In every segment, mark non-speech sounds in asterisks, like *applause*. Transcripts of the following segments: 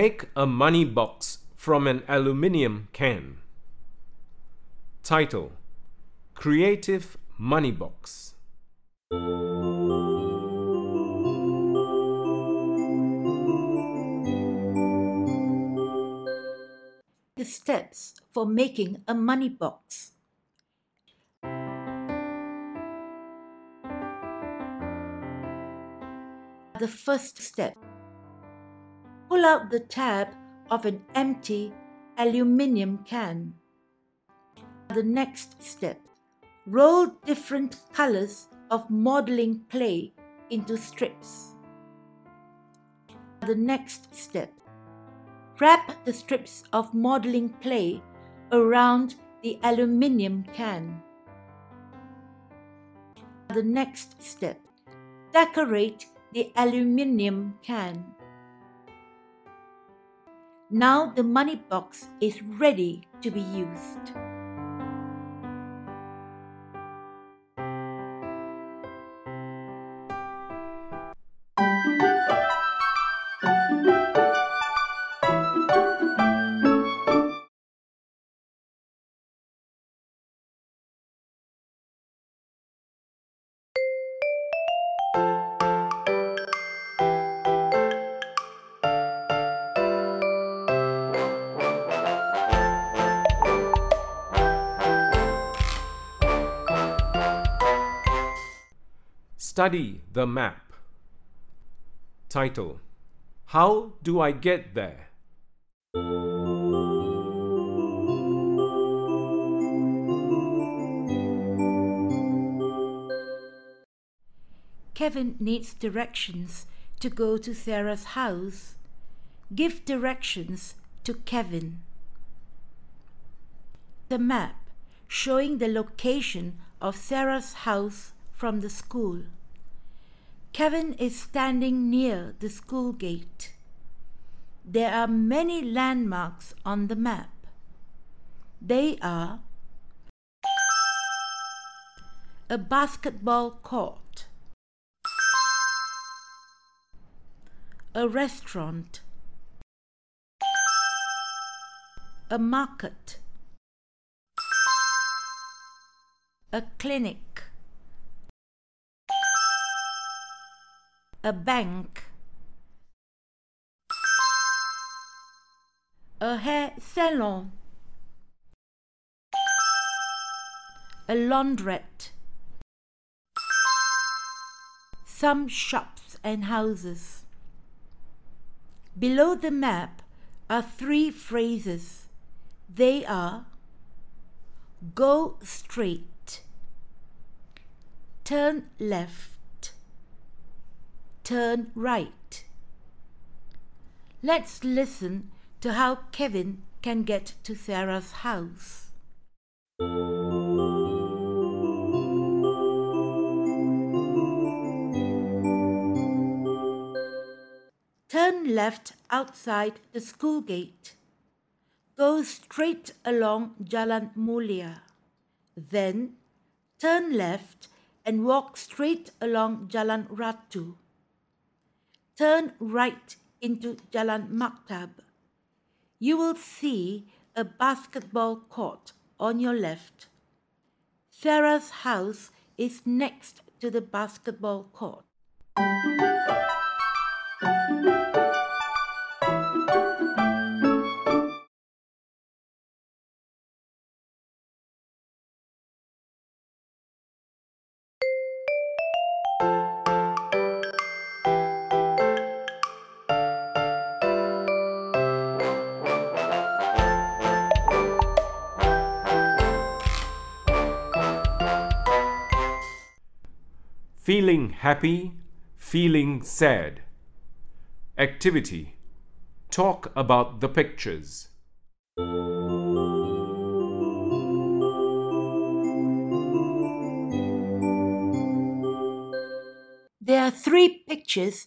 Make a money box from an aluminium can. Title Creative Money Box. The steps for making a money box. The first step. Pull out the tab of an empty aluminium can. The next step. Roll different colors of modeling clay into strips. The next step. Wrap the strips of modeling clay around the aluminium can. The next step. Decorate the aluminium can. Now the money box is ready to be used. Study the map. Title How do I get there? Kevin needs directions to go to Sarah's house. Give directions to Kevin. The map showing the location of Sarah's house from the school. Kevin is standing near the school gate. There are many landmarks on the map. They are a basketball court, a restaurant, a market, a clinic, a bank, a hair salon, a laundrette, some shops and houses. Below the map are three phrases. They are go straight, turn left, turn right. Let's listen to how Kevin can get to Sarah's house. Turn left outside the school gate. Go straight along Jalan Mulia. Then turn left and walk straight along Jalan Ratu. Turn right into Jalan Maktab. You will see a basketball court on your left. Sarah's house is next to the basketball court. Feeling happy, feeling sad. Activity Talk about the pictures. There are three pictures.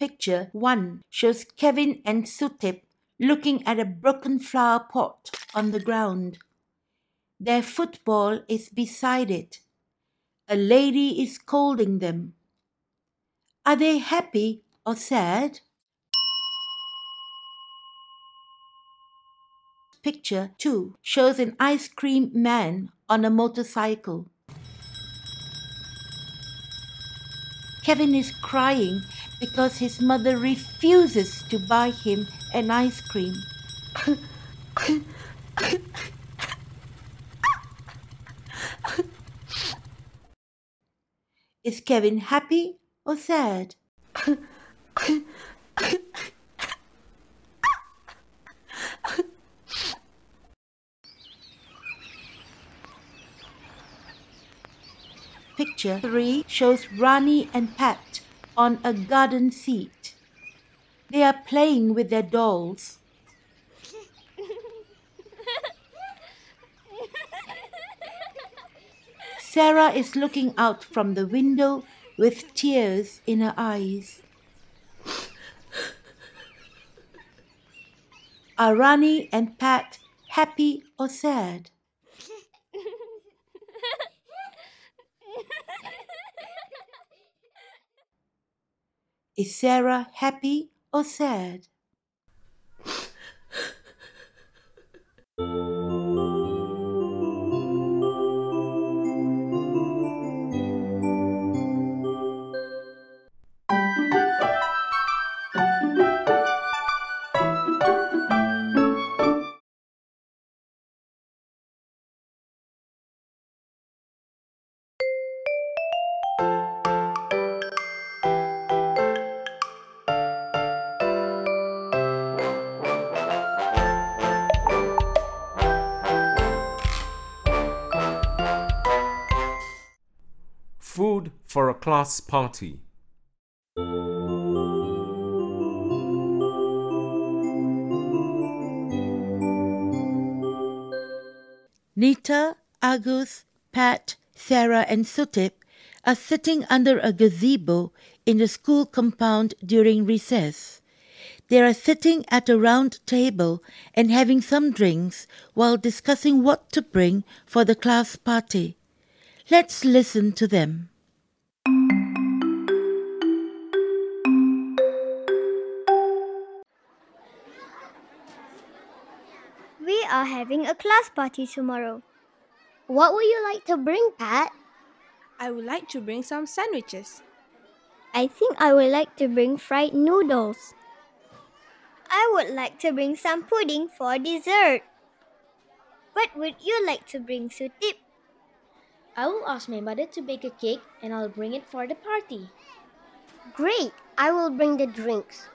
Picture 1 shows Kevin and Sutip looking at a broken flower pot on the ground. Their football is beside it. A lady is scolding them. Are they happy or sad? Picture 2 shows an ice cream man on a motorcycle. Kevin is crying because his mother refuses to buy him an ice cream. *laughs* Is Kevin happy or sad? Picture 3 shows Rani and Pat on a garden seat. They are playing with their dolls. Sarah is looking out from the window with tears in her eyes. Are Rani and Pat happy or sad? Is Sarah happy or sad? Class party. Nita, Agus, Pat, Sarah, and Sutip are sitting under a gazebo in the school compound during recess. They are sitting at a round table and having some drinks while discussing what to bring for the class party. Let's listen to them. Are having a class party tomorrow. What would you like to bring, Pat? I would like to bring some sandwiches. I think I would like to bring fried noodles. I would like to bring some pudding for dessert. What would you like to bring, Sutip? I will ask my mother to bake a cake and I'll bring it for the party. Great! I will bring the drinks.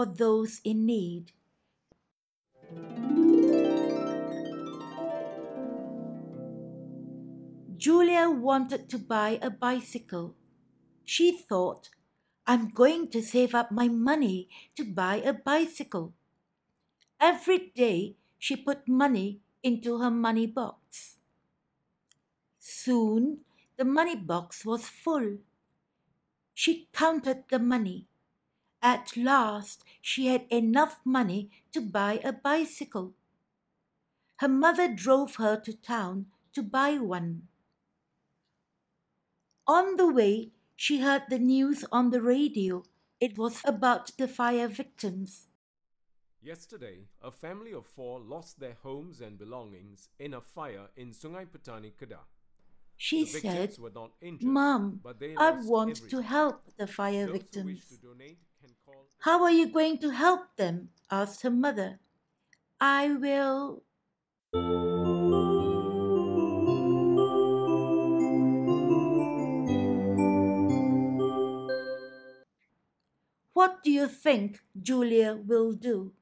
For those in need. Julia wanted to buy a bicycle. She thought, I'm going to save up my money to buy a bicycle. Every day she put money into her money box. Soon the money box was full. She counted the money. At last, she had enough money to buy a bicycle. Her mother drove her to town to buy one. On the way, she heard the news on the radio. It was about the fire victims. Yesterday, a family of four lost their homes and belongings in a fire in Sungai Petani, Kedah. She said, victims were not injured, Mom, I want to help the fire Those victims. to donate can call How are you going to help them? asked her mother. I will. What do you think Julia will do?